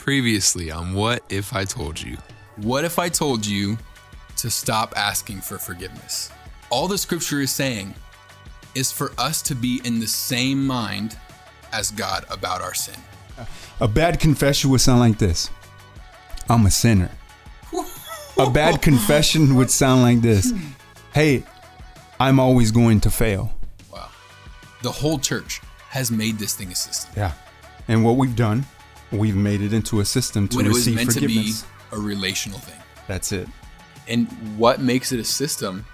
Previously on What If I Told You? What if I told you to stop asking for forgiveness? All the scripture is saying is for us to be in the same mind as God about our sin. A bad confession would sound like this I'm a sinner. A bad confession would sound like this Hey, I'm always going to fail. Wow. The whole church has made this thing a system. Yeah. And what we've done, we've made it into a system to when it was receive meant forgiveness. to be a relational thing. That's it. And what makes it a system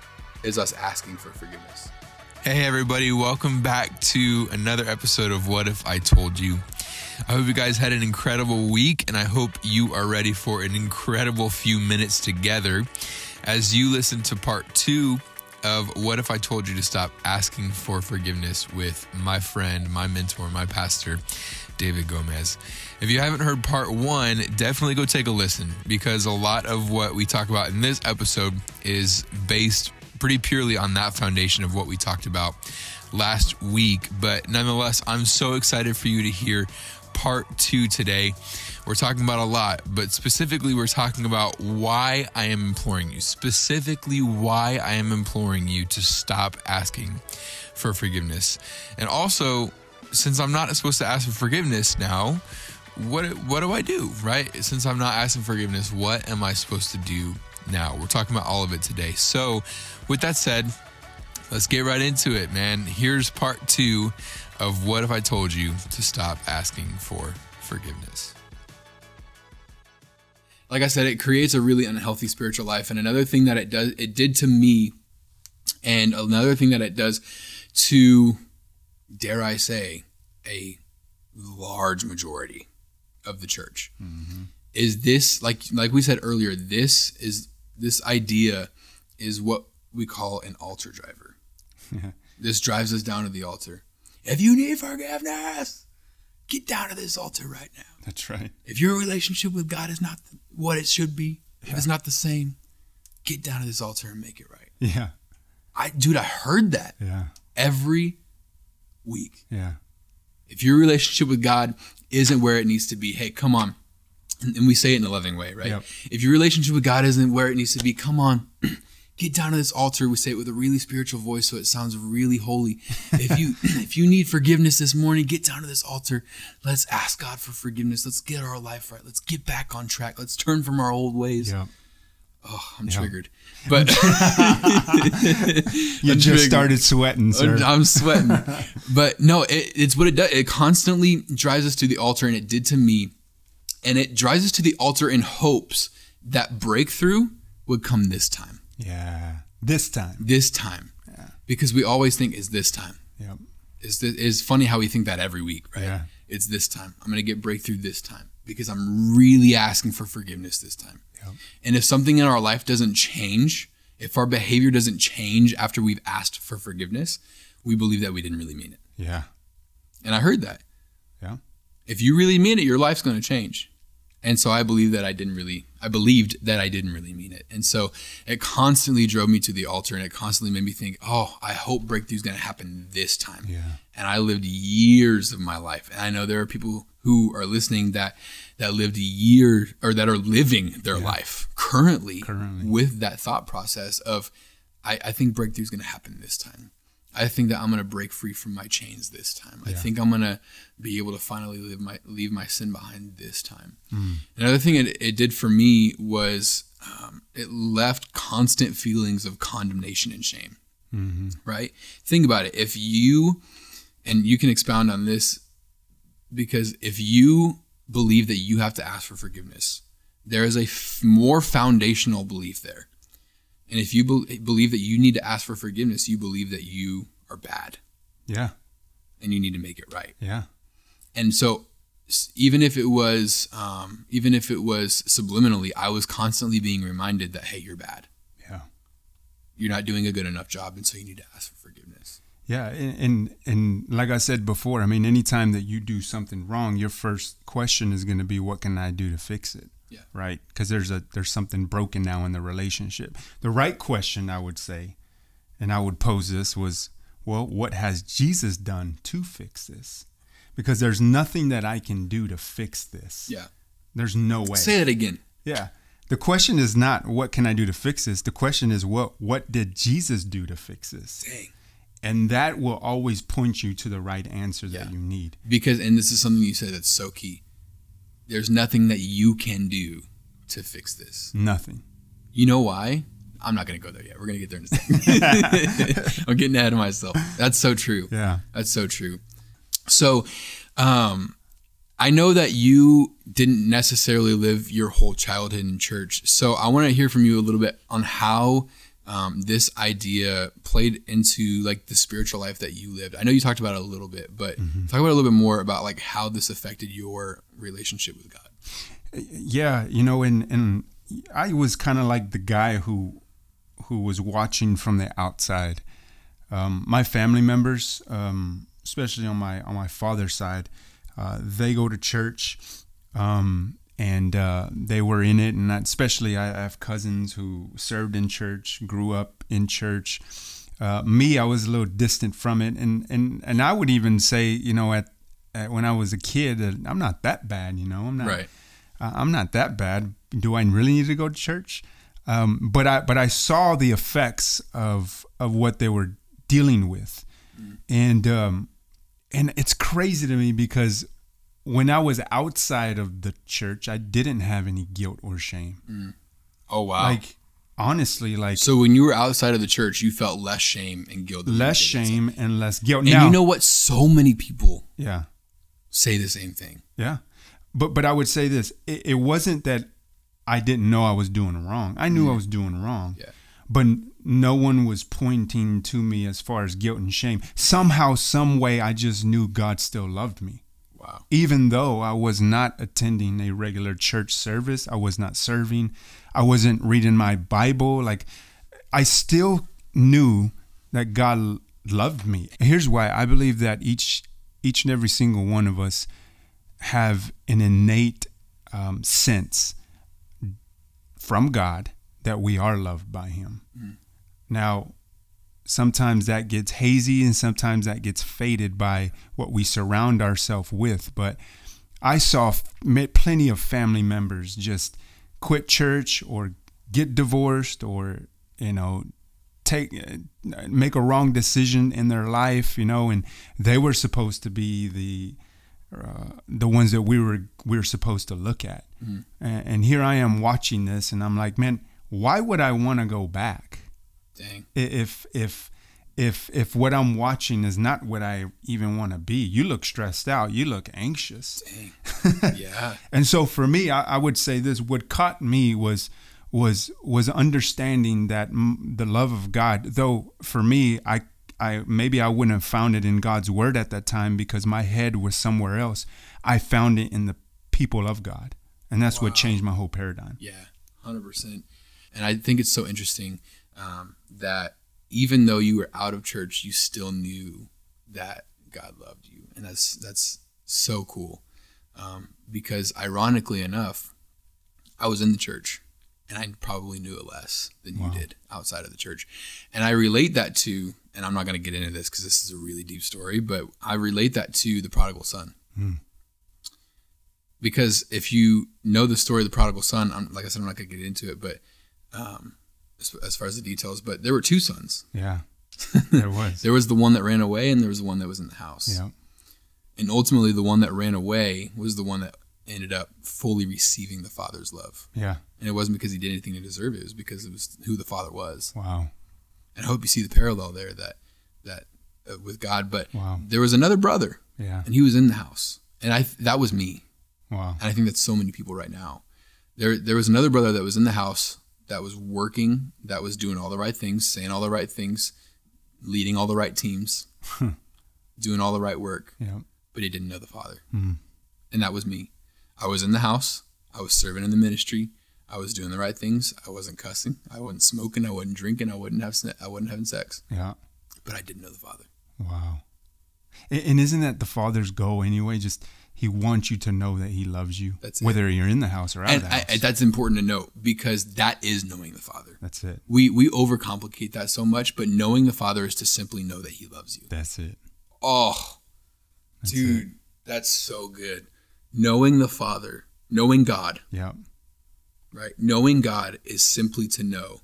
is us asking for forgiveness. Hey, everybody, welcome back to another episode of What If I Told You? I hope you guys had an incredible week, and I hope you are ready for an incredible few minutes together as you listen to part two of What If I Told You to Stop Asking for Forgiveness with my friend, my mentor, my pastor, David Gomez. If you haven't heard part one, definitely go take a listen because a lot of what we talk about in this episode is based pretty purely on that foundation of what we talked about last week. But nonetheless, I'm so excited for you to hear part two today. We're talking about a lot, but specifically, we're talking about why I am imploring you, specifically, why I am imploring you to stop asking for forgiveness. And also, since I'm not supposed to ask for forgiveness now, what what do I do, right? Since I'm not asking forgiveness, what am I supposed to do now? We're talking about all of it today. So, with that said, let's get right into it, man. Here's part 2 of what if I told you to stop asking for forgiveness. Like I said, it creates a really unhealthy spiritual life. And another thing that it does, it did to me, and another thing that it does to, dare I say, a large majority of the church mm-hmm. is this like like we said earlier this is this idea is what we call an altar driver this drives us down to the altar if you need forgiveness get down to this altar right now That's right. if your relationship with god is not what it should be if it's not the same get down to this altar and make it right Yeah. i dude i heard that Yeah. every week Yeah. If your relationship with God isn't where it needs to be, hey, come on. And, and we say it in a loving way, right? Yep. If your relationship with God isn't where it needs to be, come on. Get down to this altar. We say it with a really spiritual voice, so it sounds really holy. If you if you need forgiveness this morning, get down to this altar. Let's ask God for forgiveness. Let's get our life right. Let's get back on track. Let's turn from our old ways. Yeah. Oh, I'm triggered. But You I'm just triggered. started sweating, sir. I'm sweating. but no, it, it's what it does. It constantly drives us to the altar, and it did to me. And it drives us to the altar in hopes that breakthrough would come this time. yeah. This time. This time. Yeah. Because we always think, is this time? Yep. It's, th- it's funny how we think that every week, right? Yeah. It's this time. I'm going to get breakthrough this time because I'm really asking for forgiveness this time. And if something in our life doesn't change, if our behavior doesn't change after we've asked for forgiveness, we believe that we didn't really mean it. Yeah. And I heard that. Yeah. If you really mean it, your life's going to change. And so I believe that I didn't really, I believed that I didn't really mean it. And so it constantly drove me to the altar and it constantly made me think, oh, I hope breakthrough's going to happen this time. Yeah. And I lived years of my life. And I know there are people who are listening that, that lived a year or that are living their life currently, Currently. with that thought process of, I, I think breakthrough's going to happen this time. I think that I'm going to break free from my chains this time. I think I'm going to be able to finally live my leave my sin behind this time. Mm. Another thing it, it did for me was um, it left constant feelings of condemnation and shame. hmm Right? Think about it. If you and you can expound on this because if you believe that you have to ask for forgiveness, there is a f- more foundational belief there. And if you be- believe that you need to ask for forgiveness, you believe that you are bad Yeah. and you need to make it right. Yeah. And so even if it was um, even if it was subliminally, I was constantly being reminded that hey, you're bad. Yeah. You're not doing a good enough job, and so you need to ask for forgiveness. Yeah, and, and like I said before, I mean, anytime that you do something wrong, your first question is going to be, "What can I do to fix it?" Yeah. Right? Because there's a there's something broken now in the relationship. The right question, I would say, and I would pose this was, "Well, what has Jesus done to fix this?" Because there's nothing that I can do to fix this. Yeah. There's no way. Say it again. Yeah. The question is not what can I do to fix this. The question is what what did Jesus do to fix this? Dang. And that will always point you to the right answer that Yeah. you need. Because, and this is something you said that's so key. There's nothing that you can do to fix this. Nothing. You know why? I'm not going to go there yet. We're going to get there in a second. I'm getting ahead of myself. That's so true. Yeah. That's so true. So, um, I know that you didn't necessarily live your whole childhood in church. So, I want to hear from you a little bit on how um, this idea played into like the spiritual life that you lived. I know you talked about it a little bit, but talk about a little bit more about like how this affected your relationship with God. Yeah, you know, and and I was kind of like the guy who who was watching from the outside. Um, my family members, um, especially on my on my father's side, uh, they go to church, um, and uh, they were in it. And especially, I have cousins who served in church, grew up in church. Uh, me, I was a little distant from it, and and and I would even say, you know, at, at when I was a kid, that I'm not that bad. You know, I'm not Right. uh, I'm not that bad. Do I really need to go to church? Um, but I but I saw the effects of of what they were dealing with, and um, and it's crazy to me because when I was outside of the church, I didn't have any guilt or shame. Mm. Oh wow! Like honestly, like so when you were outside of the church, you felt less shame and guilt. than less did inside. shame and less guilt. And now, you know what? So many people yeah, say the same thing. Yeah. But but I would say this. It, it wasn't that I didn't know I was doing wrong. I knew mm. I was doing wrong. Yeah. But no one was pointing to me as far as guilt and shame. Somehow, some way, I just knew God still loved me. Wow. Even though I was not attending a regular church service, I was not serving, I wasn't reading my Bible. Like, I still knew that God loved me. Here's why I believe that each each and every single one of us have an innate um, sense from God that we are loved by Him. Now, sometimes that gets hazy and sometimes that gets faded by what we surround ourselves with. But I saw met plenty of family members just quit church or get divorced or, you know, take uh, make a wrong decision in their life, you know, and they were supposed to be the uh, the ones that we were we were supposed to look at. And, and here I am watching this, and I'm like, man, why would I want to go back Dang. If if if if what I'm watching is not what I even want to be? You look stressed out. You look anxious. Dang. yeah. And so for me, I, I would say this: what caught me was was was understanding that m- the love of God. Though for me, I I maybe I wouldn't have found it in God's word at that time because my head was somewhere else. I found it in the people of God, and that's what changed my whole paradigm. Yeah. Hundred percent. And I think it's so interesting um, that even though you were out of church, you still knew that God loved you, and that's that's so cool. Um, because ironically enough, I was in the church, and I probably knew it less than you did outside of the church. And I relate that to, and I'm not going to get into this because this is a really deep story, but I relate that to the prodigal son. Because if you know the story of the prodigal son, I'm, like I said, I'm not going to get into it, but um, as, far as the details, but there were two sons. Yeah, there was. There was the one that ran away, and there was the one that was in the house. yeah, And ultimately, the one that ran away was the one that ended up fully receiving the father's love. yeah. And it wasn't because he did anything to deserve it; it was because it was who the father was. Wow. And I hope you see the parallel there that that uh, with God. But Wow. there was another brother, Yeah. and he was in the house, and I that was me. Wow. And I think that's so many people right now. There there was another brother that was in the house that was working, that was doing all the right things, saying all the right things, leading all the right teams, doing all the right work, Yeah. but he didn't know the Father. Mhm. And that was me. I was in the house, I was serving in the ministry, I was doing the right things, I wasn't cussing, I wasn't smoking, I wasn't drinking, I wouldn't have I wasn't having sex, Yeah. but I didn't know the Father. Wow. And, and isn't that the Father's goal anyway? Just He wants you to know that He loves you, That's it. whether you're in the house or out And of the house. I- that's important to note because that is knowing the Father. That's it. We we overcomplicate that so much, but knowing the Father is to simply know that He loves you. That's it. Oh, dude, that's so good. Knowing the Father knowing God, Yeah. right? Knowing God is simply to know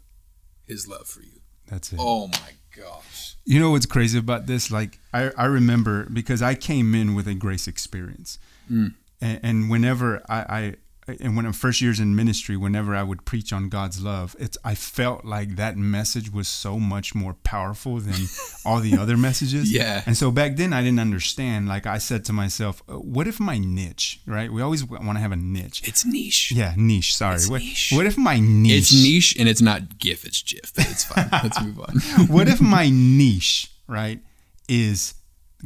his love for you. That's it. Oh my gosh. You know what's crazy about this? Like I, I remember because I came in with a grace experience, Mm. and, and whenever I, I and when I'm first years in ministry, whenever I would preach on God's love, it's I felt like that message was so much more powerful than all the other messages. Yeah. And so back then I didn't understand. Like I said to myself, uh, what if my niche, right? We always want to have a niche. It's niche. Yeah, niche. Sorry. It's what, niche. what if my niche? It's niche and it's not GIF, it's GIF. But it's fine. Let's move on. what if my niche, right, is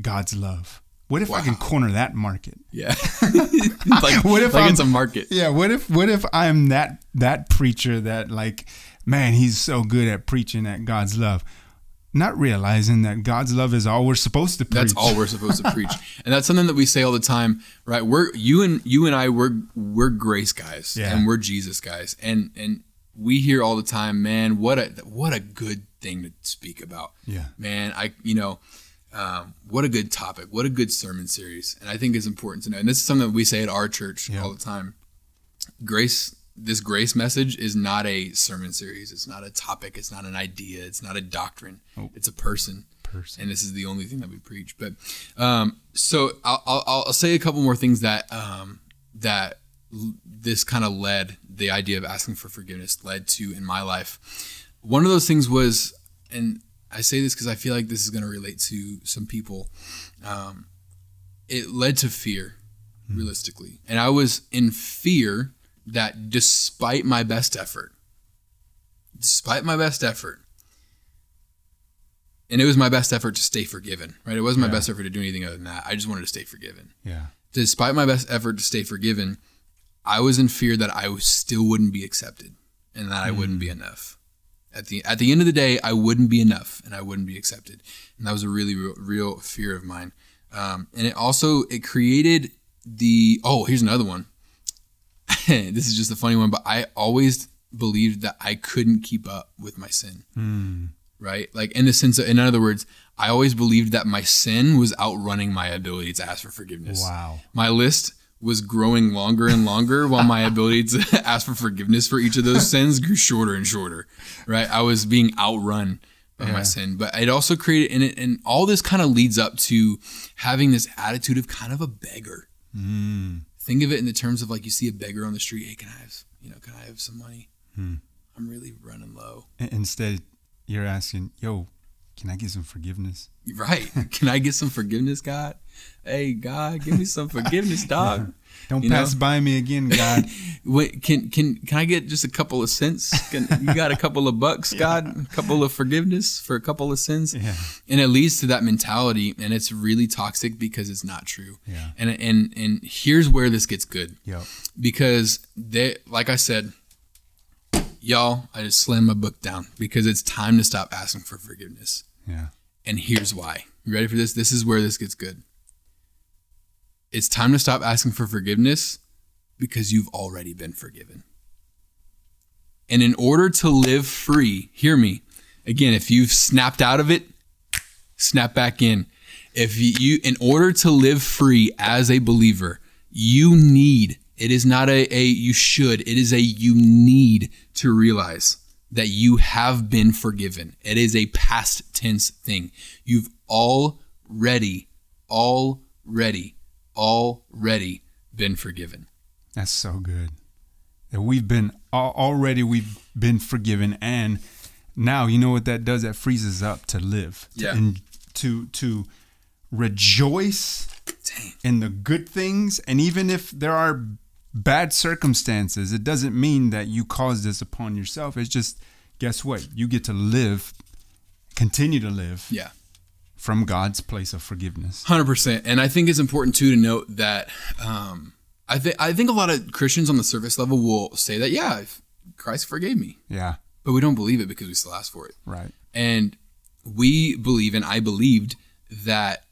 God's love? What if I can corner that market? Yeah. like What if like I'm- it's a market? Yeah, what if what if I'm that that preacher that like, man, he's so good at preaching at God's love, not realizing that God's love is all we're supposed to preach. That's all we're supposed to preach. And that's something that we say all the time, right? We're you and you and I we're we're grace guys Yeah. and we're Jesus guys. And and we hear all the time, man, what a what a good thing to speak about. Yeah. Man, I you know, um, what a good topic. What a good sermon series. And I think it's important to know. And this is something that we say at our church Yeah. all the time. Grace this grace message is not a sermon series. It's not a topic. It's not an idea. It's not a doctrine. Oh. It's a person person. and this is the only thing that we preach. But um, so I'll, I'll, I'll say a couple more things that um, that l- this kind of led the idea of asking for forgiveness led to in my life. One of those things was, and I say this because I feel like this is going to relate to some people. Um, it led to fear, realistically, and I was in fear that despite my best effort, despite my best effort, and it was my best effort to stay forgiven, right? It wasn't my Yeah. best effort to do anything other than that. I just wanted to stay forgiven. yeah. Despite my best effort to stay forgiven, I was in fear that I was, still wouldn't be accepted and that I wouldn't be enough. At the at the end of the day, I wouldn't be enough and I wouldn't be accepted, and that was a really real, real fear of mine. Um, and it also it created the oh here's another one. this is just a funny one, but I always believed that I couldn't keep up with my sin Hmm. right? Like in the sense of, in other words, I always believed that my sin was outrunning my ability to ask for forgiveness. Wow. My list was growing longer and longer while my ability to ask for forgiveness for each of those sins grew shorter and shorter, right? I was being outrun by my sin, but it also created, and, it, and all this kind of leads up to having this attitude of kind of a beggar. Mm. Think of it in the terms of like you see a beggar on the street. Hey, can I have, you know, can I have some money? Hmm. I'm really running low. Instead, you're asking, yo, can I get some forgiveness? Right. Can I get some forgiveness, God? Hey, God, give me some forgiveness, dog. Don't You know? pass by me again, God. Wait, can can can I get just a couple of cents? Can, you got a couple of bucks, God? A couple of forgiveness for a couple of sins? yeah. And it leads to that mentality, and it's really toxic because it's not true. Yeah. And and and here's where this gets good Yo. because they, like I said, y'all, I just slammed my book down because it's time to stop asking for forgiveness. Yeah. And here's why. You ready for this? This is where this gets good. It's time to stop asking for forgiveness because you've already been forgiven. And in order to live free, hear me. Again, if you've snapped out of it, snap back in. If you, in order to live free as a believer, you need, it is not a, a you should, it is a you need to realize that you have been forgiven. It is a past tense thing. You've already, already, already been forgiven. That's so good. That we've been already we've been forgiven, and now you know what that does. That frees us up to live, to, Yeah. and to to rejoice Dang. in the good things, and even if there are bad circumstances, it doesn't mean that you caused this upon yourself. It's just guess what? You get to live, continue to live Yeah. from God's place of forgiveness. Hundred percent, and I think it's important too to note that um, I think I think a lot of Christians on the surface level will say that yeah, if Christ forgave me, Yeah, but we don't believe it because we still ask for it, right. and we believe, and I believed that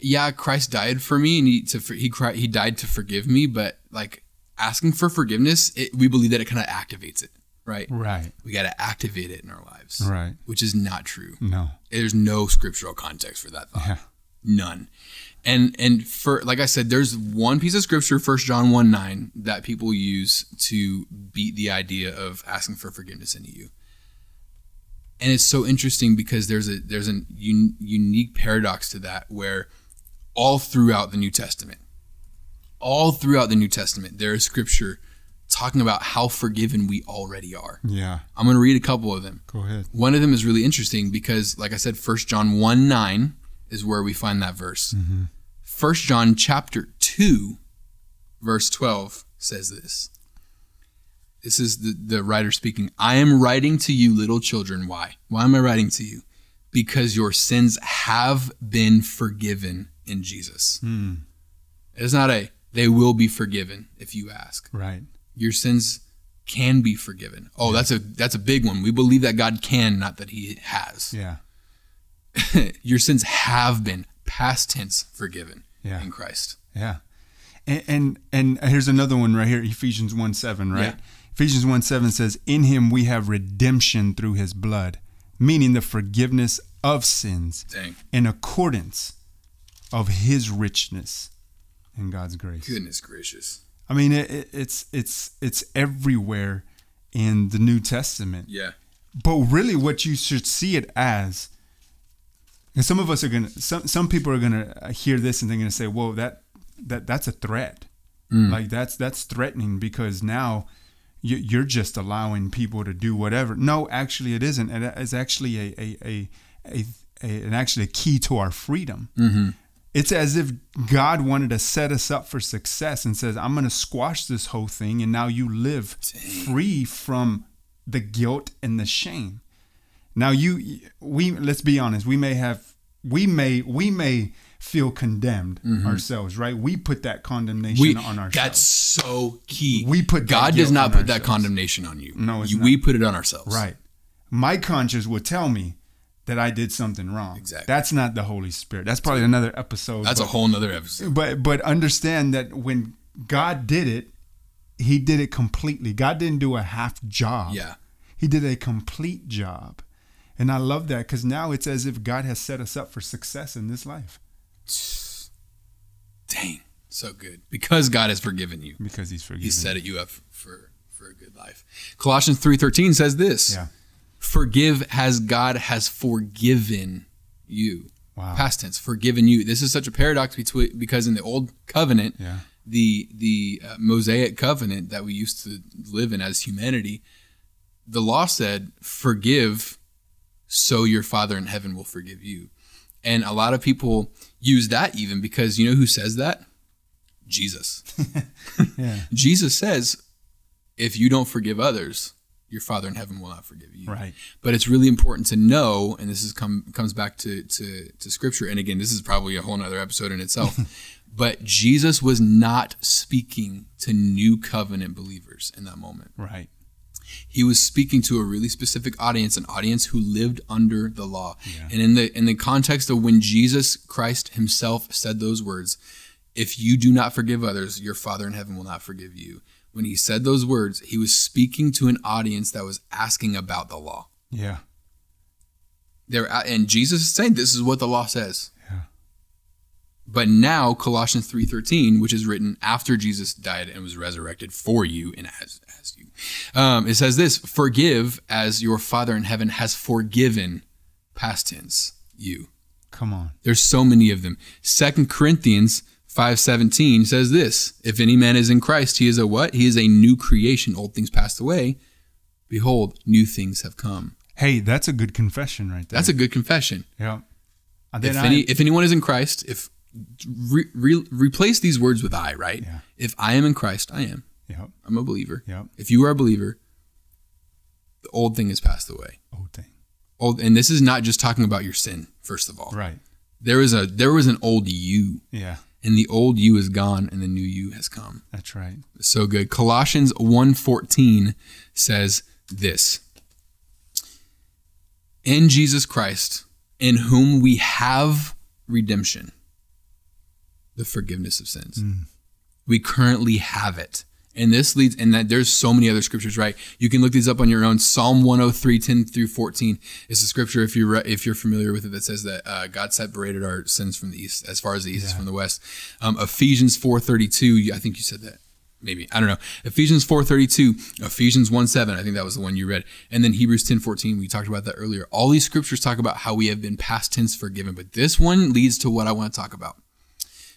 yeah, Christ died for me, and he to he he died to forgive me, but like asking for forgiveness, it, we believe that it kind of activates it, right? Right. We got to activate it in our lives, Right. which is not true. No. There's no scriptural context for that thought. Yeah. None. And and for like I said, there's one piece of scripture, 1 John 1 9, that people use to beat the idea of asking for forgiveness into you. And it's so interesting because there's a there's a un, unique paradox to that where all throughout the New Testament, all throughout the New Testament, there is scripture talking about how forgiven we already are. Yeah. I'm going to read a couple of them. Go ahead. One of them is really interesting because, like I said, 1 John 1 9 is where we find that verse. Mm-hmm. 1 John chapter 2, verse 12 says this. This is the, the writer speaking. I am writing to you, little children. Why? Why am I writing to you? Because your sins have been forgiven in Jesus. Mm. It's not a, they will be forgiven if you ask Right. your sins can be forgiven. Oh, that's a that's a big one. We believe that God can, not that He has. Yeah. your sins have been past tense forgiven Yeah. in Christ. Yeah. And, and and here's another one right here, Ephesians 1 7, right? Yeah. Ephesians 1 7 says, In him we have redemption through his blood, meaning the forgiveness of sins Dang, in accordance of his richness in God's grace. goodness gracious. I mean, it, it, it's it's it's everywhere in the New Testament. Yeah, But really, what you should see it as, and some of us are gonna, some some people are gonna hear this and they're gonna say, "Well, that that that's a threat. Like that's that's threatening because now you, you're just allowing people to do whatever." No, actually, it isn't. It is actually a a a, a, a and actually a key to our freedom. Mm-hmm. It's as if God wanted to set us up for success and says, I'm going to squash this whole thing. And now you live free from the guilt and the shame. Now you, we, let's be honest, we may have, we may, we may feel condemned mm-hmm. ourselves, right? We put that condemnation we on ourselves. that's so key. We put God does not put that condemnation on you. No, it's you, not. we put it on ourselves. Right. My conscience would tell me that I did something wrong. Exactly. That's not the Holy Spirit. That's probably another episode. That's a whole nother episode. but but understand that when God did it, He did it completely. God didn't do a half job. Yeah. He did a complete job, and I love that because now it's as if God has set us up for success in this life Dang, so good because God has forgiven you. because He's forgiven. You. He set it you up for for a good life. Colossians three thirteen says this. Yeah. Forgive as God has forgiven you. Wow. Past tense, forgiven you. This is such a paradox between because in the old covenant, Yeah. the the uh, Mosaic covenant that we used to live in as humanity, the law said, "Forgive, so your Father in heaven will forgive you." And a lot of people use that even because you know who says that? Jesus. Yeah. Jesus says, if you don't forgive others, your Father in heaven will not forgive you. Right. But it's really important to know, and this is come comes back to to, to Scripture. And again, this is probably a whole nother episode in itself. but Jesus was not speaking to new covenant believers in that moment. Right. He was speaking to a really specific audience, an audience who lived under the law. And in the in the context of when Jesus Christ himself said those words, if you do not forgive others, your Father in heaven will not forgive you. When he said those words, he was speaking to an audience that was asking about the law. Yeah. They're and Jesus is saying this is what the law says. Yeah. But now Colossians 3:13, which is written after Jesus died and was resurrected for you and as as you. Um, it says this, forgive as your Father in heaven has forgiven past tense you. Come on. There's so many of them. Second Corinthians 5:17 says this, if any man is in Christ, he is a what? He is a new creation. Old things passed away. Behold, new things have come. Hey, that's a good confession right there. That's a good confession. yeah. If any if anyone is in Christ, if re, re, replace these words with I, right? Yeah. If I am in Christ, I am. Yep. I'm a believer. Yep. If you are a believer, the old thing has passed away. Oh, dang. Old, and this is not just talking about your sin. First of all, Right. there was a there was an old you, Yeah. And the old you is gone, and the new you has come. That's right. so good. Colossians 1:14 says this. In Jesus Christ, in whom we have redemption, the forgiveness of sins. Mm. We currently have it. And this leads, and that there's so many other scriptures, right? You can look these up on your own. Psalm 103, 10 through 14 is a scripture, if you're, if you're familiar with it, that says that uh, God separated our sins from the east, as far as the east is from the west. Um, Ephesians 4, 32, I think you said that. Maybe. I don't know. Ephesians 4, 32, Ephesians 1, 7, I think that was the one you read. And then Hebrews 10, 14, we talked about that earlier. All these scriptures talk about how we have been past tense forgiven, but this one leads to what I want to talk about.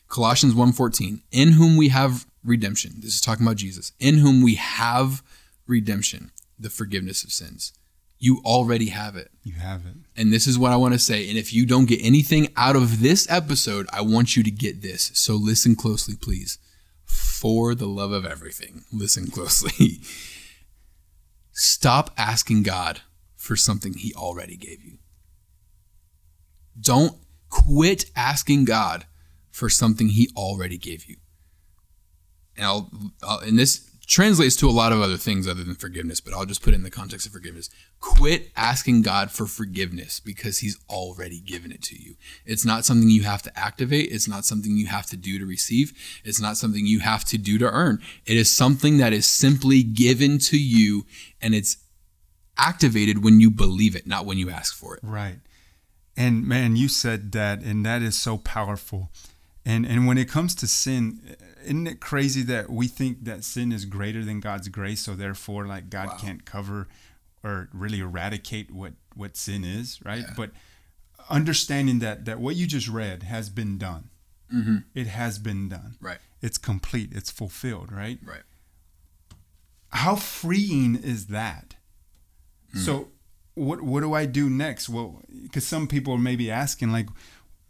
Colossians 1:14, in whom we have redemption. This is talking about Jesus. In whom we have redemption, the forgiveness of sins. You already have it. You have it. And this is what I want to say. And if you don't get anything out of this episode, I want you to get this. So listen closely, please. For the love of everything, listen closely. Stop asking God for something he already gave you. Don't quit asking God for something he already gave you. And I'll, I'll, and this translates to a lot of other things other than forgiveness, but I'll just put it in the context of forgiveness. Quit asking God for forgiveness because he's already given it to you. It's not something you have to activate, it's not something you have to do to receive, it's not something you have to do to earn. It is something that is simply given to you and it's activated when you believe it, not when you ask for it. Right. And man, you said that, and that is so powerful. And and when it comes to sin, isn't it crazy that we think that sin is greater than God's grace, so therefore, like God Wow. can't cover or really eradicate what what sin is, right? Yeah. But understanding that that what you just read has been done, Mm-hmm. it has been done. Right. It's complete. It's fulfilled. Right. Right. how freeing is that? So, what what do I do next? Well, because some people are maybe asking, like,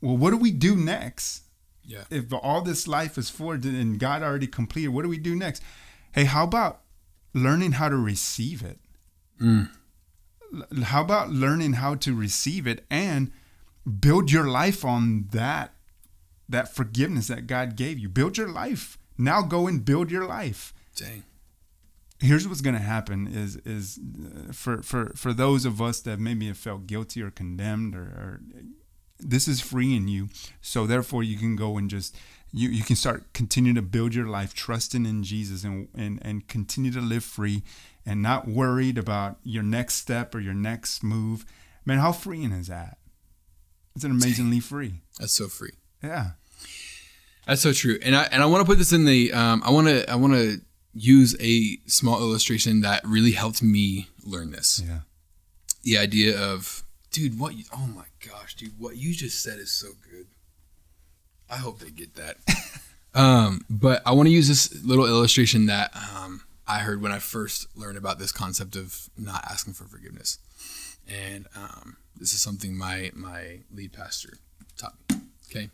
well, what do we do next? Yeah. If all this life is for and God already completed, what do we do next? Hey, how about learning how to receive it? Mm. How about learning how to receive it and build your life on that that forgiveness that God gave you? Build your life. Now go and build your life Dang. here's what's going to happen is is uh, for for for those of us that maybe have felt guilty or condemned or, or this is freeing you so therefore you can go and just you, you can start continue to build your life trusting in jesus and, and and continue to live free and not worried about your next step or your next move man how freeing is that it's an amazingly free That's so free. yeah That's so true. And I and I want to put this in the um I want to I want to use a small illustration that really helped me learn this. yeah The idea of dude, what you, oh my gosh, dude, what you just said is so good. I hope they get that. um but I want to use this little illustration that um I heard when I first learned about this concept of not asking for forgiveness. And um this is something my my lead pastor taught me. Okay.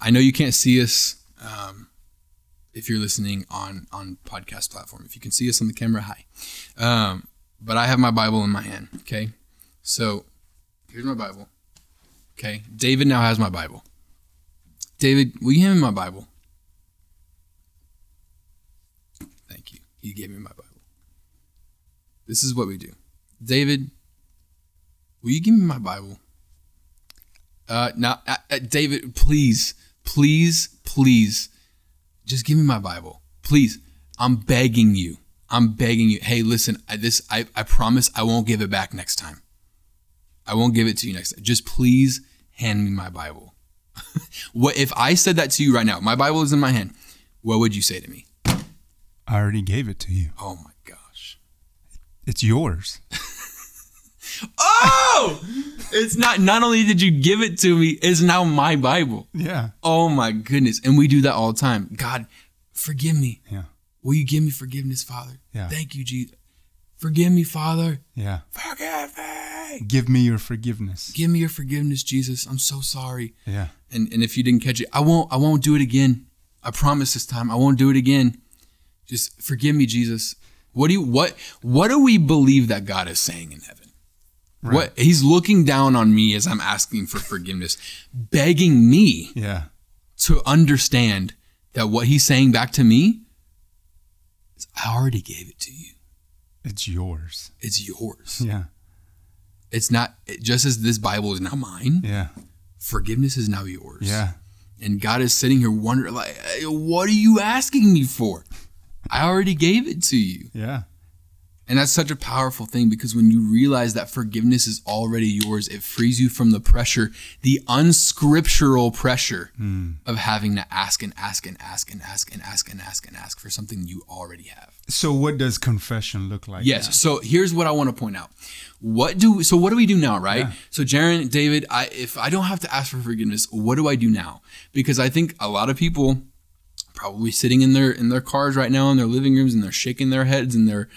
I know you can't see us um, if you're listening on on podcast platform. If you can see us on the camera, hi. Um, but I have my Bible in my hand. Okay, so here's my Bible. Okay, David now has my Bible. David, will you hand me my Bible? Thank you. He gave me my Bible. This is what we do. David, will you give me my Bible? Uh, now, uh, uh, David, please, please, please, just give me my Bible, please. I'm begging you. I'm begging you. Hey, listen, I, this, I, I promise, I won't give it back next time. I won't give it to you next time. Just please hand me my Bible. what if I said that to you right now? My Bible is in my hand. What would you say to me? i already gave it to you Oh my gosh. it's yours Oh, it's not. Not only did you give it to me, it's now my Bible. yeah Oh my goodness. And we do that all the time. God, forgive me. yeah Will you give me forgiveness, Father? Yeah. Thank you, Jesus. Forgive me, Father. yeah Forgive me. Give me your forgiveness Give me your forgiveness, Jesus. I'm so sorry. yeah And and if you didn't catch it, I won't I won't do it again. I promise this time I won't do it again. Just forgive me, Jesus. What do you what what do we believe that God is saying in heaven? What he's looking down on me as I'm asking for forgiveness, begging me yeah to understand that what he's saying back to me is I already gave it to you. it's yours It's yours. yeah It's not just as this Bible is now mine, yeah forgiveness is now yours. yeah And God is sitting here wondering like what are you asking me for? I already gave it to you. Yeah. And that's such a powerful thing because when you realize that forgiveness is already yours, it frees you from the pressure, the unscriptural pressure hmm. of having to ask and ask and ask and ask and ask and ask and ask for something you already have. So what does confession look like? Yes. now? So here's what I want to point out. What do so what do we do now, right? Yeah. So Jerron, David, I if I don't have to ask for forgiveness, what do I do now? Because I think a lot of people probably sitting in their in their cars right now in their living rooms and they're shaking their heads and they're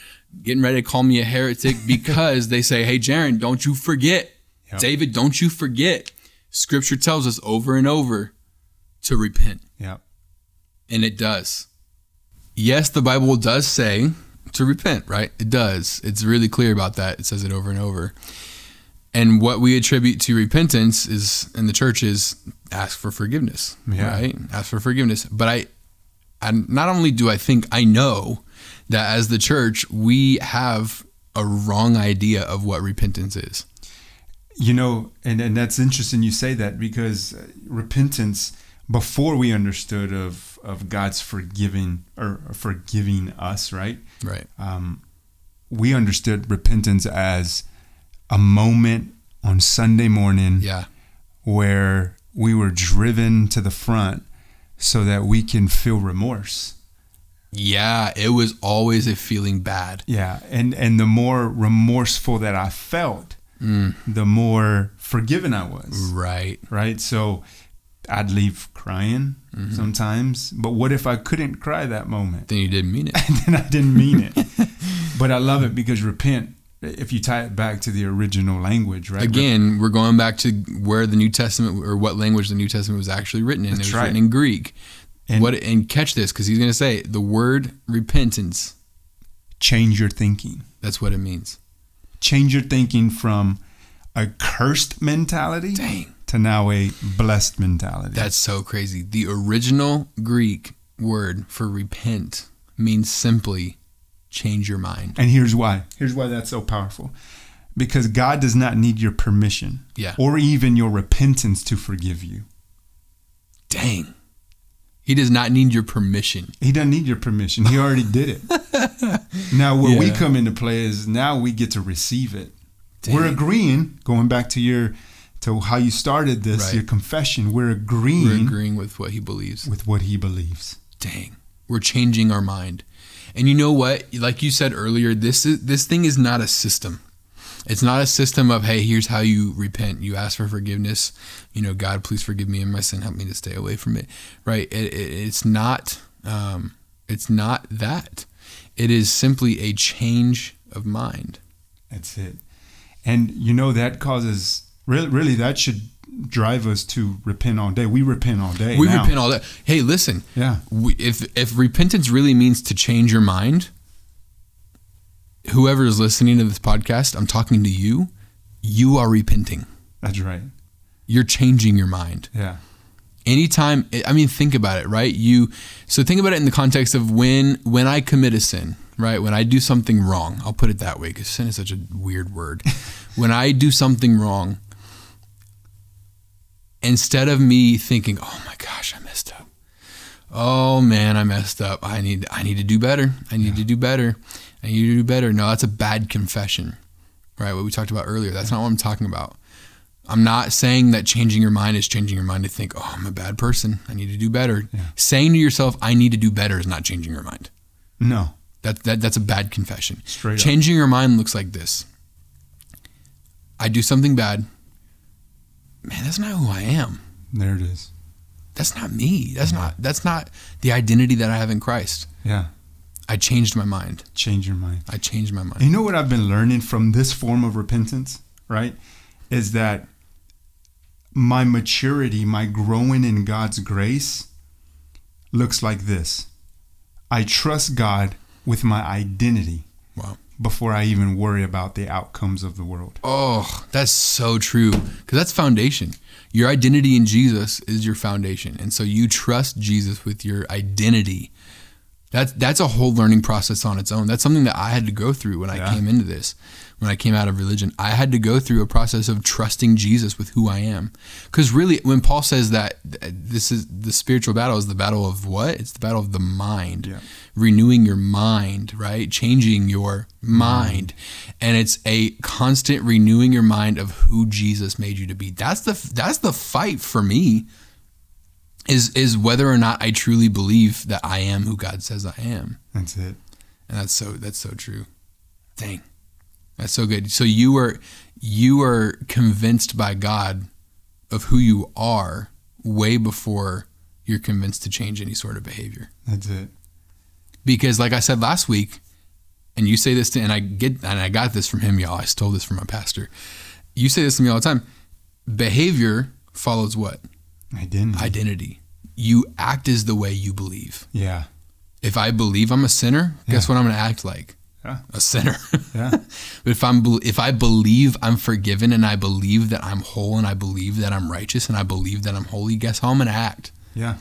getting ready to call me a heretic because they say, "Hey Jerron, don't you forget. Yep. David, don't you forget. Scripture tells us over and over to repent." Yeah. And it does. Yes, the Bible does say to repent, right? It does. It's really clear about that. It says it over and over. And what we attribute to repentance is in the church is ask for forgiveness, Yeah. right? Ask for forgiveness. But I, I not only do I think I know that as the church we have a wrong idea of what repentance is. You know, and, and that's interesting you say that because uh, repentance, before we understood of, of God's forgiving or forgiving us, right? Right. Um, we understood repentance as a moment on Sunday morning Yeah. where we were driven to the front so that we can feel remorse. Yeah, it was always a feeling bad. Yeah, and and the more remorseful that I felt, Mm. the more forgiven I was. Right. Right? So I'd leave crying Mm-hmm. sometimes, but what if I couldn't cry that moment? Then you didn't mean it. Then I didn't mean it. but I love it because repent if you tie it back to the original language, right? Again, we're going back to where the New Testament or what language the New Testament was actually written in. That's it was right. written in Greek. And- what and catch this because he's going to say the word repentance. change your thinking. That's what it means. Change your thinking from a cursed mentality Dang, to now a blessed mentality. that's so crazy. The original Greek word for repent means simply change your mind. And here's why. Here's why that's so powerful. Because God does not need your permission Yeah. or even your repentance to forgive you. Dang. He does not need your permission. He doesn't need your permission. He already did it. now, where we come into play is now we get to receive it. Dang. We're agreeing, going back to your to how you started this, Right. your confession, we're agreeing We're agreeing with what he believes. with what he believes. Dang. We're changing our mind. And you know what? Like you said earlier, this is this thing is not a system. It's not a system of hey, here's how you repent. You ask for forgiveness. You know, God, please forgive me and my sin. Help me to stay away from it. Right? It, it, it's not. Um, it's not that. It is simply a change of mind. That's it. And you know that causes really, really that should drive us to repent all day. We repent all day. we now. repent all that. Hey, listen. Yeah. we, if if repentance really means to change your mind, whoever is listening to this podcast, I'm talking to you. You are repenting. That's right. You're changing your mind. Yeah. Anytime, I mean, think about it, right? You so think about it in the context of when when I commit a sin, right? When I do something wrong, I'll put it that way because sin is such a weird word. when I do something wrong, instead of me thinking, "Oh my gosh, I messed up," oh man, I messed up. I need I need to do better. I need to do better. I you do better. No, that's a bad confession, right? What we talked about earlier. That's not what I'm talking about. I'm not saying that changing your mind is changing your mind to think, oh, I'm a bad person. I need to do better. Yeah. Saying to yourself, I need to do better is not changing your mind. No. That, that that's a bad confession. Straight up. Changing your mind looks like this. I do something bad. Man, that's not who I am. There it is. That's not me. That's not that's not the identity that I have in Christ. Yeah. I changed my mind. Change your mind. I changed my mind. And you know what I've been learning from this form of repentance, right? Is that my maturity, my growing in God's grace looks like this. I trust God with my identity Wow. before I even worry about the outcomes of the world. Oh, that's so true. Because that's foundation. Your identity in Jesus is your foundation. And so you trust Jesus with your identity That's that's a whole learning process on its own. That's something that I had to go through when I Yeah. came into this. When I came out of religion, I had to go through a process of trusting Jesus with who I am. Because really, when Paul says that this is the spiritual battle is the battle of what? It's the battle of the mind, Yeah. renewing your mind, right? Changing your mind, and it's a constant renewing your mind of who Jesus made you to be. That's the that's the fight for me is is whether or not I truly believe that I am who God says I am. That's it. And that's so that's so true. Dang. That's so good. So you are you are convinced by God of who you are way before you're convinced to change any sort of behavior. That's it. Because like I said last week, and you say this to and I get and I got this from him, y'all. I stole this from my pastor. You say this to me all the time. Behavior follows what? Identity. Identity. You act as the way you believe. yeah. If I believe I'm a sinner, guess what I'm going to act like? Yeah. A sinner. Yeah. but if I'm if I believe I'm forgiven and I believe that I'm whole and I believe that I'm righteous and I believe that I'm holy, guess how I'm going to act? Yeah.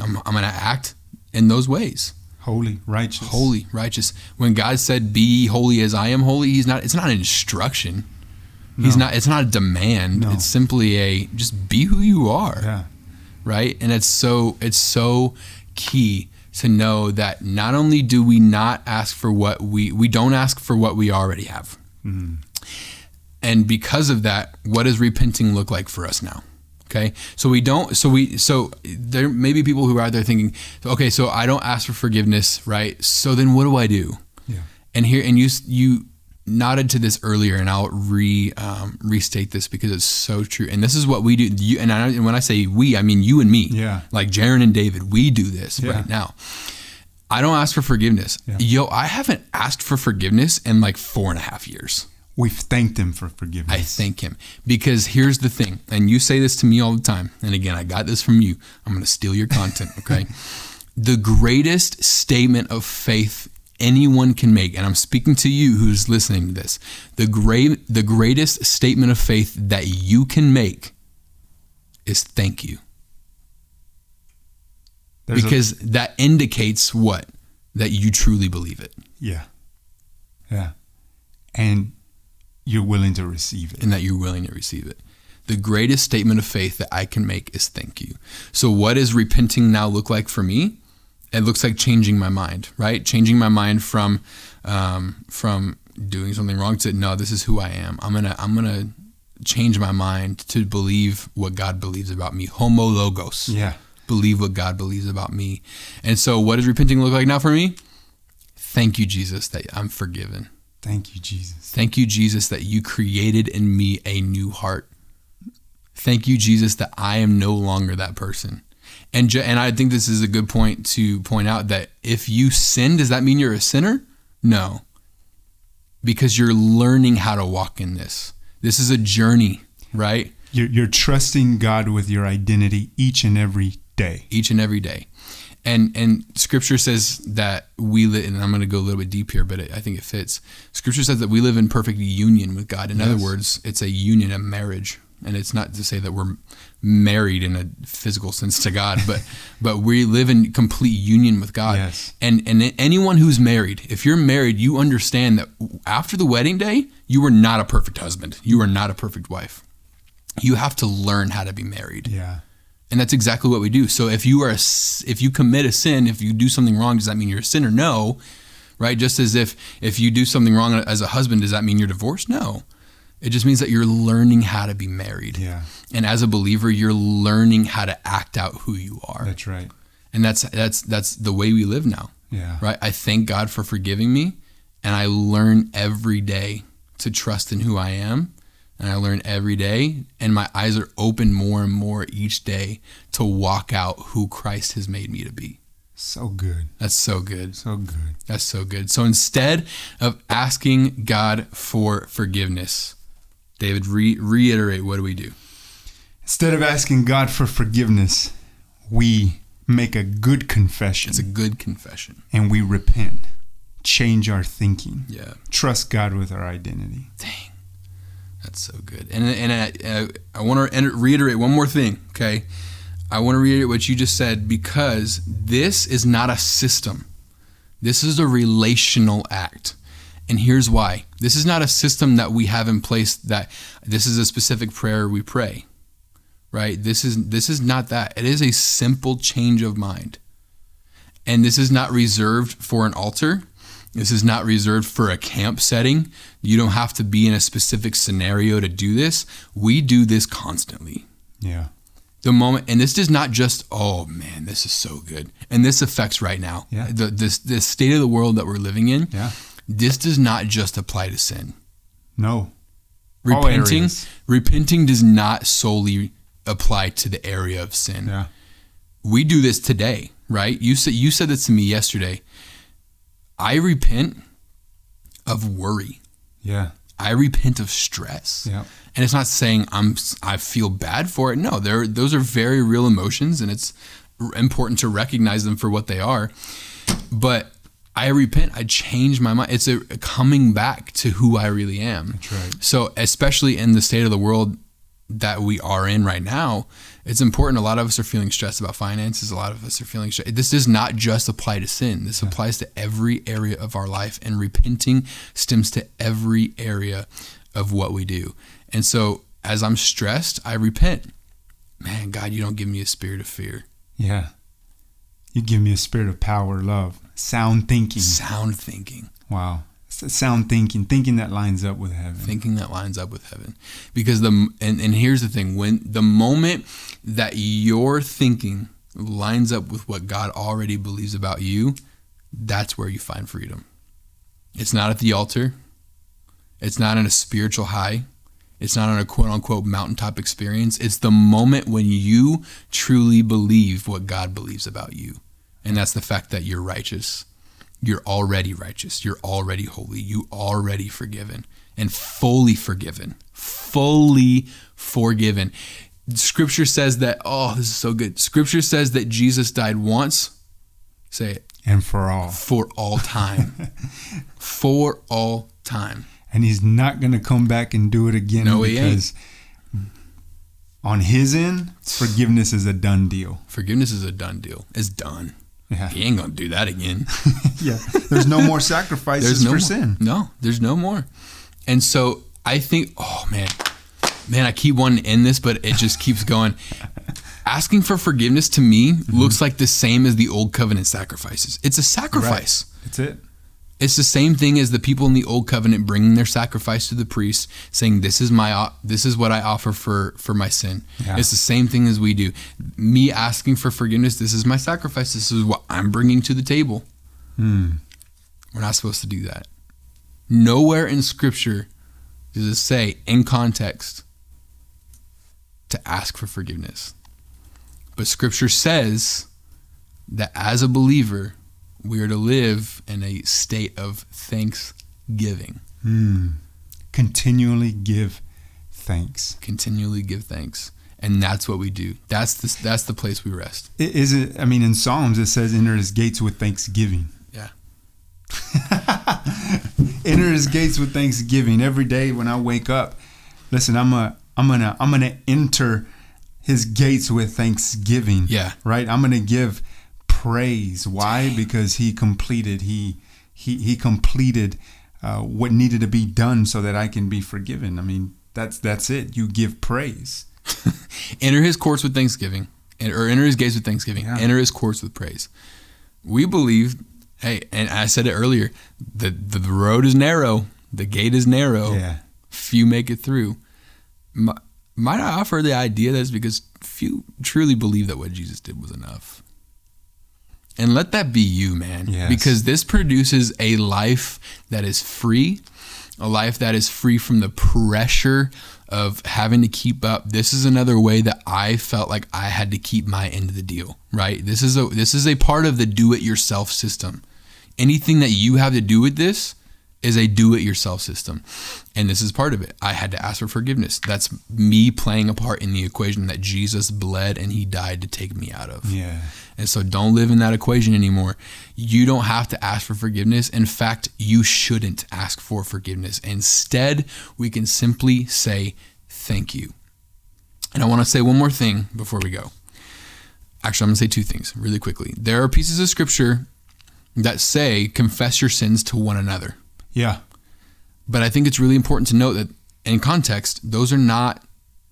I'm, I'm going to act in those ways. Holy, righteous. Holy, righteous. When God said, "Be holy as I am holy," He's not. It's not an instruction. He's No. not. It's not a demand. No. It's simply a just be who you are. Yeah. right? And it's so it's so key to know that not only do we not ask for what we we don't ask for what we already have. Mhm. And because of that, what does repenting look like for us now? Okay? So we don't so we so there may be people who are out there thinking, okay, so I don't ask for forgiveness, right? So then what do I do? Yeah. And here and you you nodded to this earlier, and I'll re um, restate this because it's so true. And this is what we do. You, and, I, and when I say we, I mean you and me. Yeah. Like Jerron and David, we do this Yeah. right now. I don't ask for forgiveness. Yeah. Yo, I haven't asked for forgiveness in like four and a half years. We've thanked him for forgiveness. I thank him because here's the thing, and you say this to me all the time. And again, I got this from you. I'm going to steal your content, okay? the greatest statement of faith anyone can make, and I'm speaking to you who's listening to this. The great, the greatest statement of faith that you can make is thank you, There's a- because that indicates what that you truly believe it yeah. Yeah. And you're willing to receive it. and that you're willing to receive it. The greatest statement of faith that I can make is thank you. So, what does repenting now look like for me? It looks like changing my mind, right? Changing my mind from um, from doing something wrong to no, this is who I am. I'm gonna I'm gonna change my mind to believe what God believes about me. Homo logos Yeah. believe what God believes about me. And so, what does repenting look like now for me? Thank you, Jesus, that I'm forgiven. Thank you, Jesus. Thank you, Jesus, that you created in me a new heart. Thank you, Jesus, that I am no longer that person. And ju- and I think this is a good point to point out that if you sin, does that mean you're a sinner? No. Because you're learning how to walk in this. This is a journey, right? You're, you're trusting God with your identity each and every day. each and every day. And and scripture says that we live and I'm going to go a little bit deep here but it, I think it fits. Scripture says that we live in perfect union with God. In other words, it's a union, a marriage. And it's not to say that we're married in a physical sense to God, but but we live in complete union with God. Yes. And and anyone who's married, if you're married, you understand that after the wedding day, you are not a perfect husband. You are not a perfect wife. You have to learn how to be married. Yeah. And that's exactly what we do. So if you are a if you commit a sin, if you do something wrong, does that mean you're a sinner? No, right? Just as if if you do something wrong as a husband, does that mean you're divorced? No. It just means that you're learning how to be married. Yeah. And as a believer, you're learning how to act out who you are. That's right. And that's that's that's the way we live now. Yeah. Right? I thank God for forgiving me and I learn every day to trust in who I am. And I learn every day and my eyes are open more and more each day to walk out who Christ has made me to be. So good. That's so good. So good. That's so good. So instead of asking God for forgiveness, David, re- reiterate what do we do? Instead of asking God for forgiveness, we make a good confession It's a good confession. and we repent. Change our thinking. Yeah. Trust God with our identity. Dang, that's so good. And and I, uh, I want to reiterate one more thing. Okay, I want to reiterate what you just said because this is not a system. This is a relational act. And here's why. This is not a system that we have in place that this is a specific prayer we pray. Right? This is this is not that. It is a simple change of mind. And this is not reserved for an altar. This is not reserved for a camp setting. You don't have to be in a specific scenario to do this. We do this constantly. Yeah. The moment, and this is not just, oh man, this is so good. And this affects right now. Yeah. The, this, the state of the world that we're living in, Yeah. This does not just apply to sin. No. Repenting, repenting does not solely apply to the area of sin. Yeah. we do this today, right? You said you said this to me yesterday. I repent of worry. Yeah. I repent of stress. Yeah. And it's not saying I'm I feel bad for it. No, there those are very real emotions and it's important to recognize them for what they are. But I repent. I change my mind. It's a coming back to who I really am. That's right. So, especially in the state of the world that we are in right now, it's important. A lot of us are feeling stressed about finances. A lot of us are feeling stressed. This does not just apply to sin. This applies to every area of our life, and repenting stems to every area of what we do. And so, as I'm stressed, I repent. Man, God, you don't give me a spirit of fear. Yeah. You give me a spirit of power, love, sound thinking. Sound thinking. Wow. Sound thinking, thinking that lines up with heaven. thinking that lines up with heaven because the and, and here's the thing when the moment that your thinking lines up with what god already believes about you that's where you find freedom it's not at the altar it's not in a spiritual high it's not on a quote unquote mountaintop experience it's the moment when you truly believe what god believes about you and that's the fact that you're righteous you're already righteous. You're already holy. You already forgiven and fully forgiven. Fully forgiven. Scripture says that, oh, this is so good. Scripture says that Jesus died once. Say it. And for all. For all time. for all time. And he's not going to come back and do it again No, he ain't. because on his end, forgiveness is a done deal. Forgiveness is a done deal. It's done. Yeah. He ain't gonna do that again. yeah. There's no more sacrifices There's no for more. sin. No, there's no more. And so I think, oh man, man, I keep wanting to end this, but it just keeps going. Asking for forgiveness to me Mm-hmm. looks like the same as the old covenant sacrifices. It's a sacrifice. That's it. It's the same thing as the people in the old covenant bringing their sacrifice to the priest, saying, "This is my this is what I offer for for my sin." Yeah. It's the same thing as we do. Me asking for forgiveness. This is my sacrifice. This is what I'm bringing to the table. Hmm. We're not supposed to do that. Nowhere in Scripture does it say, in context, to ask for forgiveness. But Scripture says that as a believer, we are to live in a state of thanksgiving. Hmm. Continually give thanks. Continually give thanks. And that's what we do. That's the, that's the place we rest. I- Is it? I mean, in Psalms it says, "Enter His gates with thanksgiving." Yeah. Enter His gates with thanksgiving every day when I wake up. Listen, I'm a, I'm gonna, I'm gonna enter His gates with thanksgiving. Yeah. Right. I'm gonna give praise. Why? Because He completed. He, he, he completed uh, what needed to be done so that I can be forgiven. I mean, that's that's it. You give praise. enter his courts with thanksgiving or enter his gates with thanksgiving Yeah. enter his courts with praise we believe hey and i said it earlier the, the road is narrow the gate is narrow Yeah. few make it through Mi- might i offer the idea that it's because few truly believe that what jesus did was enough and let that be you man Yes. because this produces a life that is free a life that is free from the pressure of having to keep up. This is another way that I felt like I had to keep my end of the deal, right? This is a this is a part of the do it yourself system. Anything that you have to do with this is a do it yourself system. And this is part of it. I had to ask for forgiveness. That's me playing a part in the equation that Jesus bled and he died to take me out of. Yeah. And so don't live in that equation anymore. You don't have to ask for forgiveness. In fact, you shouldn't ask for forgiveness. Instead, we can simply say thank you. And I want to say one more thing before we go. Actually, I'm going to say two things really quickly. There are pieces of scripture that say confess your sins to one another. Yeah. But I think it's really important to note that in context, those are not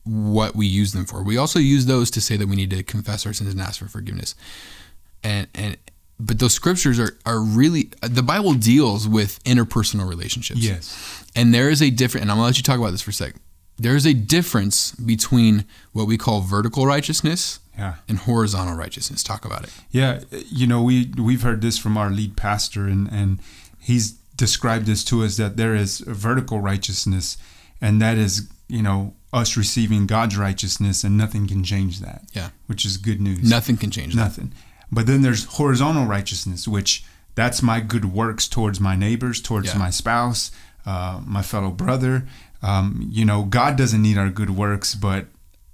what we use them for. We also use those to say that we need to confess our sins and ask for forgiveness. And and but those scriptures are are really the Bible deals with interpersonal relationships. Yes. And there is a different and I'm gonna let you talk about this for a sec. There is a difference between what we call vertical righteousness Yeah. and horizontal righteousness. Talk about it. Yeah, you know, we we've heard this from our lead pastor and and he's described this to us that there is vertical righteousness and that is, you know, us receiving God's righteousness and nothing can change that. Yeah. Which is good news. Nothing can change that. Nothing. But then there's horizontal righteousness, which that's my good works towards my neighbors, towards Yeah. my spouse, uh, my fellow brother. Um, you know, God doesn't need our good works, but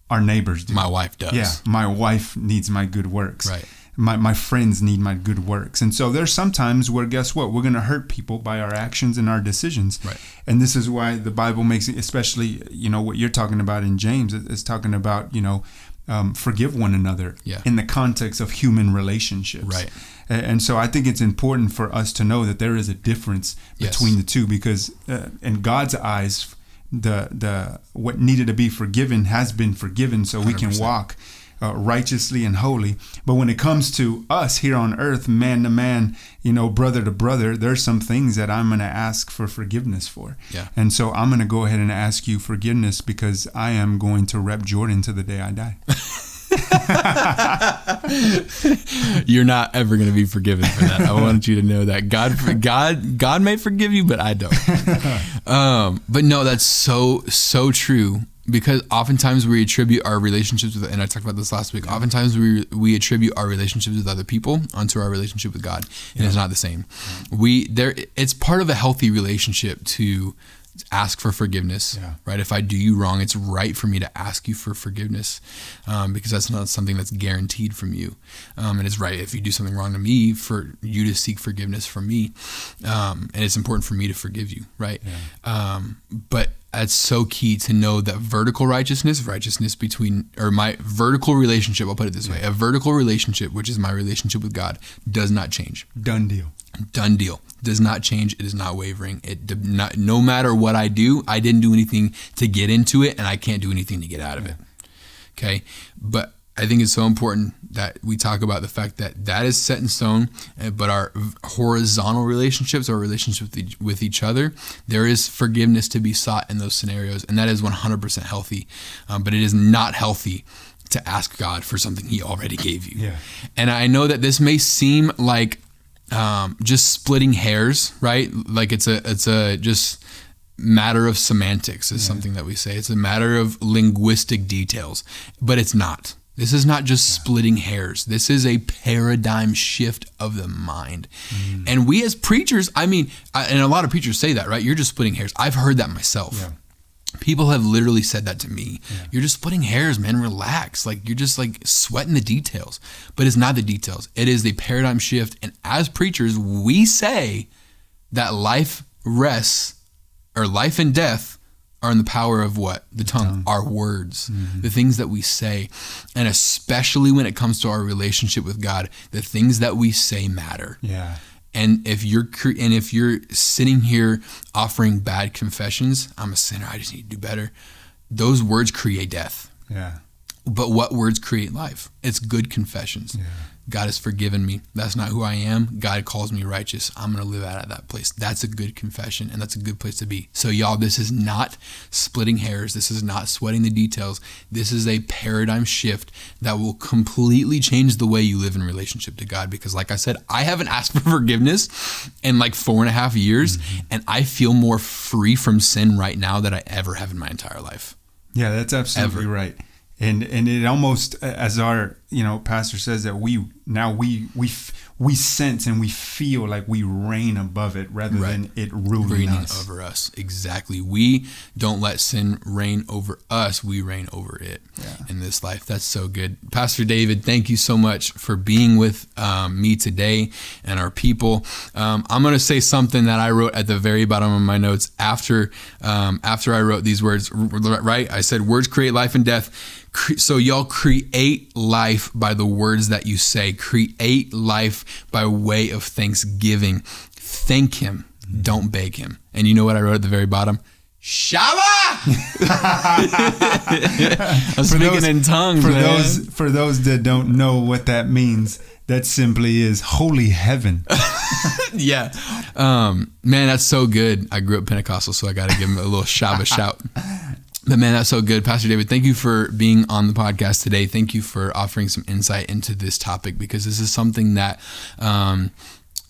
our neighbors do. My wife does. Yeah, my wife needs my good works. Right. My, my friends need my good works. And so there's sometimes where, guess what? We're going to hurt people by our actions and our decisions. Right. And this is why the Bible makes it, especially, you know, what you're talking about in James, it's talking about, you know, um, forgive one another Yeah. in the context of human relationships. Right. And so I think it's important for us to know that there is a difference Yes. between the two because uh, in God's eyes, the the what needed to be forgiven has been forgiven, so we can walk uh, righteously and holy. But when it comes to us here on earth, man to man, you know, brother to brother, there's some things that I'm going to ask for forgiveness for. Yeah. And so I'm going to go ahead and ask you forgiveness because I am going to rep Jordan to the day I die. You're not ever going to be forgiven for that. I want you to know that God, God, God may forgive you, but I don't. Um, but no, that's so so true because oftentimes we attribute our relationships with, and I talked about this last week. Oftentimes we we attribute our relationships with other people onto our relationship with God, and it's not the same. We there, it's part of a healthy relationship to ask for forgiveness Yeah. right if i do you wrong it's right for me to ask you for forgiveness um, because that's not something that's guaranteed from you um, and it's right if you do something wrong to me for you to seek forgiveness from me um, and it's important for me to forgive you right um, but it's so key to know that vertical righteousness righteousness between or my vertical relationship i'll put it this way a vertical relationship which is my relationship with god does not change. Done deal. done deal. Does not change. It is not wavering. It not no matter what i do i didn't do anything to get into it and i can't do anything to get out of it. Okay? But i think it's so important that we talk about the fact that that is set in stone uh, but our horizontal relationships our relationships with each, with each other there is forgiveness to be sought in those scenarios and that is 100% healthy um, but it is not healthy to ask god for something he already gave you Yeah. and I know that this may seem like um, just splitting hairs, right? Like it's a it's a just matter of semantics is something that we say. It's a matter of linguistic details, but it's not. This is not just splitting hairs. This is a paradigm shift of the mind. Mm. And we as preachers, I mean, I- and a lot of preachers say that, right? You're just splitting hairs. I've heard that myself. Yeah. People have literally said that to me. You're just splitting hairs, man. Relax. Like you're just like sweating the details. But it's not the details. It is the paradigm shift. And as preachers, we say that life rests or life and death are in the power of what? The tongue, our words, mm-hmm. the things that we say. And especially when it comes to our relationship with God, the things that we say matter. Yeah. And if you're and if you're sitting here offering bad confessions, I'm a sinner. I just need to do better. Those words create death. Yeah. But what words create life? It's good confessions. God has forgiven me. That's not who I am. God calls me righteous. I'm going to live out of that place. That's a good confession, and that's a good place to be. So, y'all, this is not splitting hairs. This is not sweating the details. This is a paradigm shift that will completely change the way you live in relationship to God. Because, like I said, I haven't asked for forgiveness in like four and a half years, mm-hmm. and I feel more free from sin right now than I ever have in my entire life. Yeah, that's absolutely Ever. right. And and it almost as our you know pastor says that we now we we we sense and we feel like we reign above it rather Right. than it ruling reigning us. over us. Exactly. We don't let sin reign over us. We reign over it in this life. That's so good. Pastor David, thank you so much for being with um, me today and our people. Um, I'm going to say something that I wrote at the very bottom of my notes after um, after I wrote these words. Right? I said, "Words create life and death." So y'all create life by the words that you say. Create life by way of thanksgiving. Thank him. Don't beg him. And you know what I wrote at the very bottom? Shabach! I'm speaking in tongues, for man. those for those that don't know what that means, that simply is holy heaven. yeah. Um, man, that's so good. I grew up Pentecostal, so I got to give him a little Shabach shout. But man, that's so good. Pastor David, thank you for being on the podcast today. Thank you for offering some insight into this topic because this is something that um,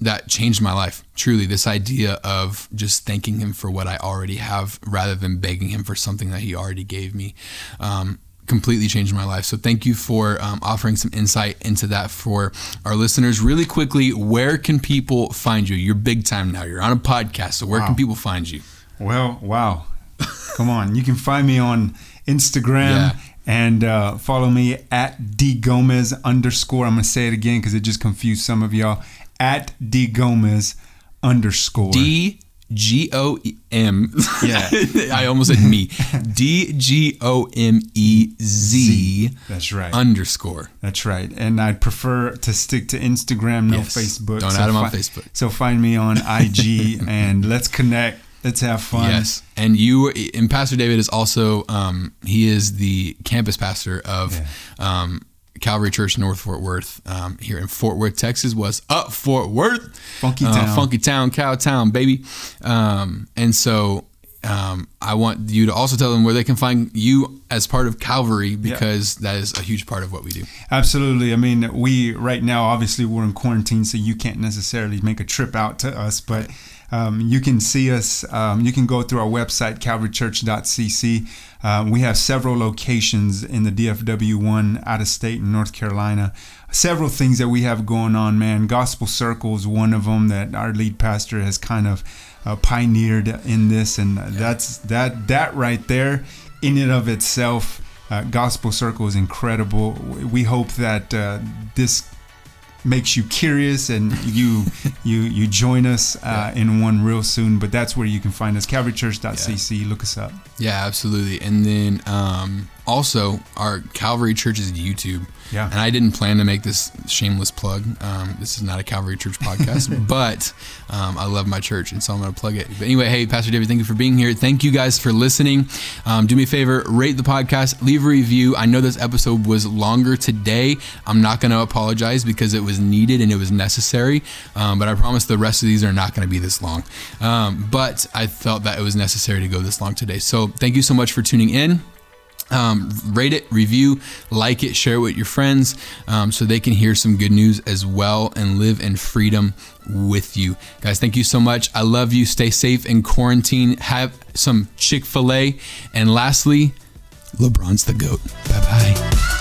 that changed my life. Truly, this idea of just thanking him for what I already have rather than begging him for something that he already gave me. Um, completely changed my life. So thank you for um, offering some insight into that for our listeners. Really quickly, where can people find you? You're big time now. You're on a podcast. So where Wow. can people find you? Well, wow. Come on. You can find me on Instagram Yeah. and uh, follow me at D Gomez underscore. I'm going to say it again because it just confused some of y'all. At D Gomez underscore. D G O M. Yeah. I almost said me. D G O M E Z That's right. underscore. That's right. And I'd prefer to stick to Instagram, no Yes. Facebook. Don't add 'em on fi- Facebook. So find me on IG and let's connect. Let's have fun. Yes, and you and Pastor David is also um, he is the campus pastor of um, Calvary Church North Fort Worth um, here in Fort Worth, Texas. Was up Fort Worth, Funky Uh, town. funky town, cow town, baby. Um, and so um, I want you to also tell them where they can find you as part of Calvary because that is a huge part of what we do. Absolutely. I mean, we right now obviously we're in quarantine, so you can't necessarily make a trip out to us, but um, you can see us. Um, you can go through our website calvarychurch.cc. Um, we have several locations in the DFW one out of state in North Carolina. Several things that we have going on, man. Gospel Circles, one of them that our lead pastor has kind of uh, pioneered in this, and that's that that right there, in and of itself. Uh, Gospel Circle is incredible. We hope that uh, this makes you curious and you you you join us uh, in one real soon. But that's where you can find us. CalvaryChurch.cc. Look us up. Yeah, absolutely. And then um, also our Calvary Church's YouTube. Yeah. And I didn't plan to make this shameless plug. Um, this is not a Calvary Church podcast, but um, I love my church, and so I'm going to plug it. But anyway, hey, Pastor David, thank you for being here. Thank you guys for listening. Um, do me a favor, rate the podcast, leave a review. I know this episode was longer today. I'm not going to apologize because it was needed and it was necessary. Um, but I promise the rest of these are not going to be this long. Um, but I felt that it was necessary to go this long today. So thank you so much for tuning in. Um, rate it, review, like it, share it with your friends um, so they can hear some good news as well and live in freedom with you. Guys, thank you so much. I love you. Stay safe in quarantine. Have some Chick fil A. And lastly, LeBron's the GOAT. Bye bye.